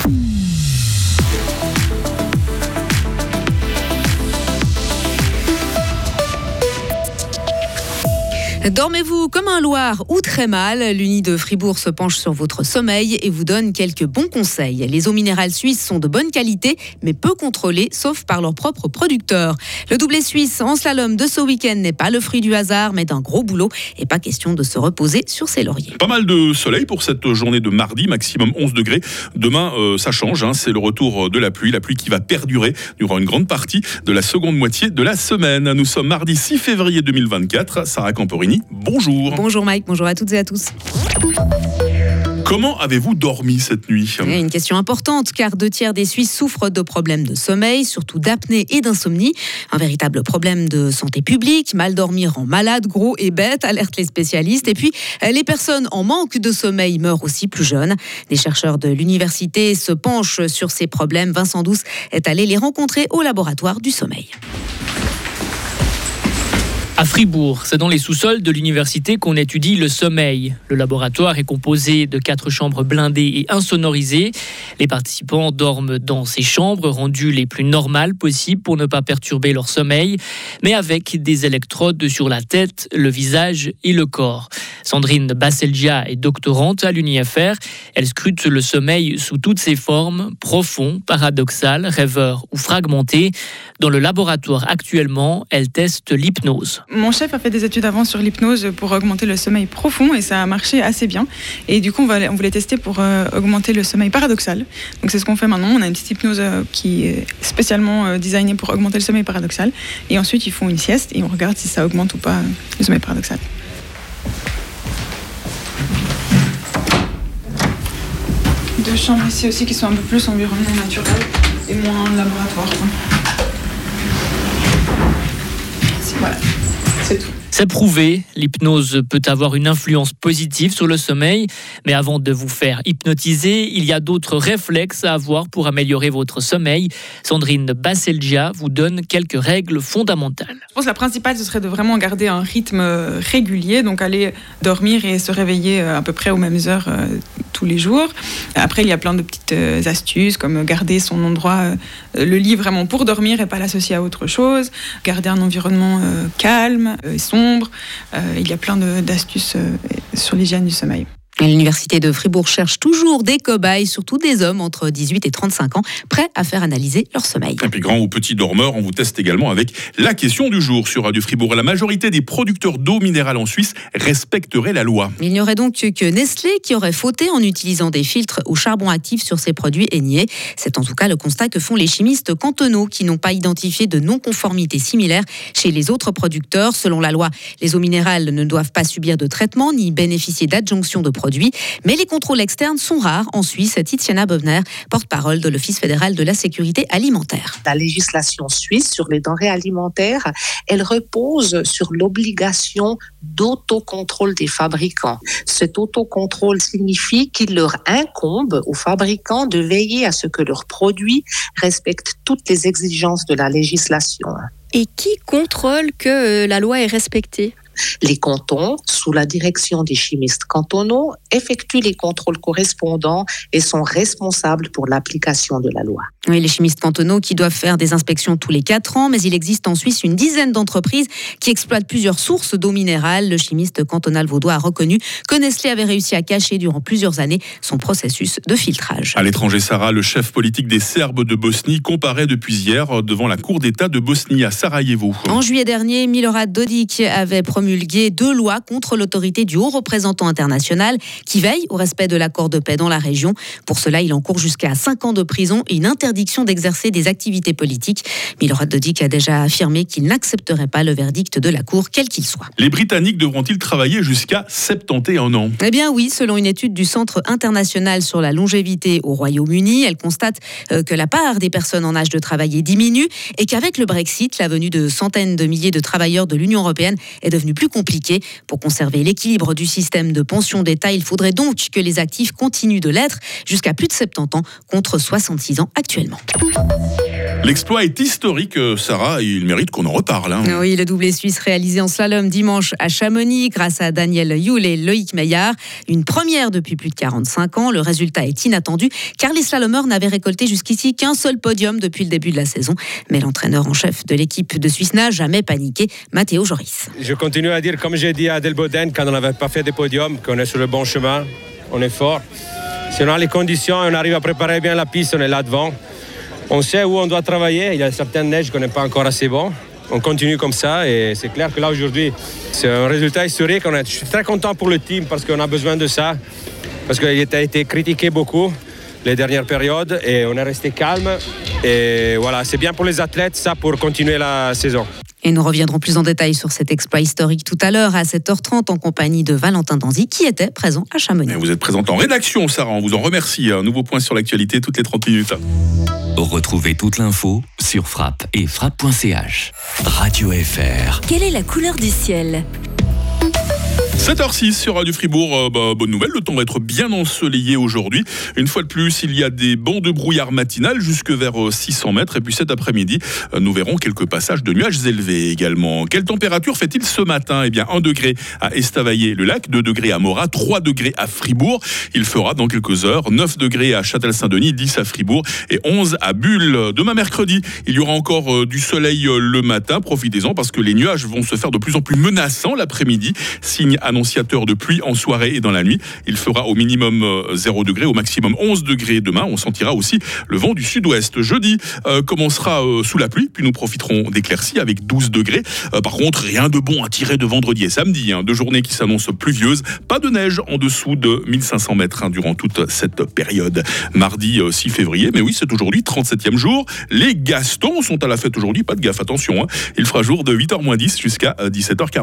Mm-hmm. Dormez-vous comme un Loir ou très mal L'Uni de Fribourg se penche sur votre sommeil et vous donne quelques bons conseils. Les eaux minérales suisses sont de bonne qualité, mais peu contrôlées, sauf par leurs propres producteurs. Le doublé suisse en slalom de ce week-end n'est pas le fruit du hasard, mais d'un gros boulot et pas question de se reposer sur ses lauriers. Pas mal de soleil pour cette journée de mardi, maximum 11 degrés. Demain, euh, ça change, hein. c'est le retour de la pluie, la pluie qui va perdurer durant une grande partie de la seconde moitié de la semaine. Nous sommes mardi 6 février 2024. Sarah Camporini bonjour. Bonjour Mike, bonjour à toutes et à tous. Comment avez-vous dormi cette nuit? Une question importante car deux tiers des Suisses souffrent de problèmes de sommeil, surtout d'apnée et d'insomnie. Un véritable problème de santé publique. Mal dormir rend malade, gros et bête, alertent les spécialistes. Et puis, les personnes en manque de sommeil meurent aussi plus jeunes. Des chercheurs de l'université se penchent sur ces problèmes. Vincent Douce est allé les rencontrer au laboratoire du sommeil. À Fribourg, c'est dans les sous-sols de l'université qu'on étudie le sommeil. Le laboratoire est composé de quatre chambres blindées et insonorisées. Les participants dorment dans ces chambres rendues les plus normales possibles pour ne pas perturber leur sommeil, mais avec des électrodes sur la tête, le visage et le corps. Sandrine Basselgia est doctorante à l'UNIFR. Elle scrute le sommeil sous toutes ses formes, profond, paradoxal, rêveur ou fragmenté. Dans le laboratoire actuellement, elle teste l'hypnose. Mon chef a fait des études avant sur l'hypnose pour augmenter le sommeil profond et ça a marché assez bien. Et du coup, on, voulait tester pour euh, augmenter le sommeil paradoxal. Donc c'est ce qu'on fait maintenant. On a une petite hypnose euh, qui est spécialement euh, designée pour augmenter le sommeil paradoxal. Et ensuite, ils font une sieste et on regarde si ça augmente ou pas le sommeil paradoxal. Deux chambres ici aussi qui sont un peu plus environnement naturel et moins laboratoire. C'est tout. C'est prouvé, l'hypnose peut avoir une influence positive sur le sommeil, mais avant de vous faire hypnotiser, il y a d'autres réflexes à avoir pour améliorer votre sommeil. Sandrine Basselgia vous donne quelques règles fondamentales. Je pense que la principale, ce serait de vraiment garder un rythme régulier, donc aller dormir et se réveiller euh, à peu près aux mêmes heures euh, tous les jours. Après, il y a plein de petites euh, astuces, comme garder son endroit, le lit vraiment pour dormir et pas l'associer à autre chose, garder un environnement calme et sombre euh, il y a plein d'astuces euh, sur l'hygiène du sommeil. L'université de Fribourg cherche toujours des cobayes, surtout des hommes entre 18 et 35 ans, prêts à faire analyser leur sommeil. Et puis grand ou petit dormeur, on vous teste également avec la question du jour sur Radio Fribourg. La majorité des producteurs d'eau minérale en Suisse respecteraient la loi. Il n'y aurait donc que Nestlé qui aurait fauté en utilisant des filtres au charbon actif sur ses produits haignés. C'est en tout cas le constat que font les chimistes cantonaux qui n'ont pas identifié de non-conformité similaire chez les autres producteurs. Selon la loi, les eaux minérales ne doivent pas subir de traitement ni bénéficier d'adjonction de produits mais les contrôles externes sont rares en Suisse. Titiana Bovner, porte-parole de l'Office fédéral de la sécurité alimentaire. La législation suisse sur les denrées alimentaires, elle repose sur l'obligation d'autocontrôle des fabricants. Cet autocontrôle signifie qu'il leur incombe aux fabricants de veiller à ce que leurs produits respectent toutes les exigences de la législation. Et qui contrôle que euh, la loi est respectée? Les cantons, sous la direction des chimistes cantonaux, effectuent les contrôles correspondants et sont responsables pour l'application de la loi. Oui, les chimistes cantonaux qui doivent faire des inspections tous les quatre ans, mais il existe en Suisse une dizaine d'entreprises qui exploitent plusieurs sources d'eau minérale. Le chimiste cantonal vaudois a reconnu que Nestlé avait réussi à cacher durant plusieurs années son processus de filtrage. À l'étranger, Sarah, le chef politique des Serbes de Bosnie comparaît depuis hier devant la Cour d'État de Bosnie à Sarajevo. En juillet dernier, Milorad Dodik avait promulgué deux lois contre l'autorité du haut représentant international qui veille au respect de l'accord de paix dans la région. Pour cela, il encourt jusqu'à 5 ans de prison et une interdiction d'exercer des activités politiques. Milorad Dodik a déjà affirmé qu'il n'accepterait pas le verdict de la Cour, quel qu'il soit. Les Britanniques devront-ils travailler jusqu'à 71 ans? Eh bien oui, selon une étude du Centre international sur la longévité au Royaume-Uni, elle constate euh, que la part des personnes en âge de travailler diminue et qu'avec le Brexit, la venue de centaines de milliers de travailleurs de l'Union européenne est devenue plus compliquée. Pour conserver l'équilibre du système de pension d'État, il faudrait donc que les actifs continuent de l'être jusqu'à plus de 70 ans contre 66 ans actuellement. L'exploit est historique, euh, Sarah, et il mérite qu'on en reparle. hein. Oui, le doublé suisse réalisé en slalom dimanche à Chamonix grâce à Daniel Yule et Loïc Meillard. Une première depuis plus de 45 ans. Le résultat est inattendu car les slalomeurs n'avaient récolté jusqu'ici qu'un seul podium depuis le début de la saison. Mais l'entraîneur en chef de l'équipe de Suisse n'a jamais paniqué, Matteo Joris. Je continue à dire, comme j'ai dit à Delboden, quand on n'avait pas fait de podium, qu'on est sur le bon chemin, on est fort. Si on a les conditions, on arrive à préparer bien la piste, on est là devant. On sait où on doit travailler. Il y a certaines neiges qu'on n'est pas encore assez bon. On continue comme ça et c'est clair que là aujourd'hui, c'est un résultat historique. On est- je suis très content pour le team parce qu'on a besoin de ça. Parce qu'il a été critiqué beaucoup les dernières périodes et on est resté calme. Et voilà, c'est bien pour les athlètes, ça, pour continuer la saison. Et nous reviendrons plus en détail sur cet exploit historique tout à l'heure à 7h30 en compagnie de Valentin Danzy qui était présent à Chamonix. Et vous êtes présente en rédaction, Sarah, on vous en remercie. Un nouveau point sur l'actualité toutes les 30 minutes. Retrouvez toute l'info sur frappe et frappe.ch. Radio FR. Quelle est la couleur du ciel? 7h06 sur Radio Fribourg, euh, bah, bonne nouvelle, le temps va être bien ensoleillé aujourd'hui. Une fois de plus, il y a des bancs de brouillard matinal jusque vers euh, 600 mètres. Et puis cet après-midi, euh, nous verrons quelques passages de nuages élevés également. Quelle température fait-il ce matin? Eh bien, 1 degré à Estavayer-le-Lac, 2 degrés à Morat, 3 degrés à Fribourg. Il fera dans quelques heures 9 degrés à Châtel-Saint-Denis, 10 à Fribourg et 11 à Bulle. Demain mercredi, il y aura encore euh, du soleil euh, le matin. Profitez-en parce que les nuages vont se faire de plus en plus menaçants l'après-midi. Annonciateur de pluie en soirée et dans la nuit. Il fera au minimum euh, 0 degré, au maximum 11 degrés demain. On sentira aussi le vent du sud-ouest. Jeudi euh, commencera euh, sous la pluie, puis nous profiterons d'éclaircies avec 12 degrés. Euh, par contre, rien de bon à tirer de vendredi et samedi. hein. Deux journées qui s'annoncent pluvieuses. Pas de neige en dessous de 1500 mètres hein, durant toute cette période. Mardi euh, 6 février, mais oui, c'est aujourd'hui 37e jour. Les Gastons sont à la fête aujourd'hui. Pas de gaffe, attention. hein. Il fera jour de 8h10 jusqu'à 17h40.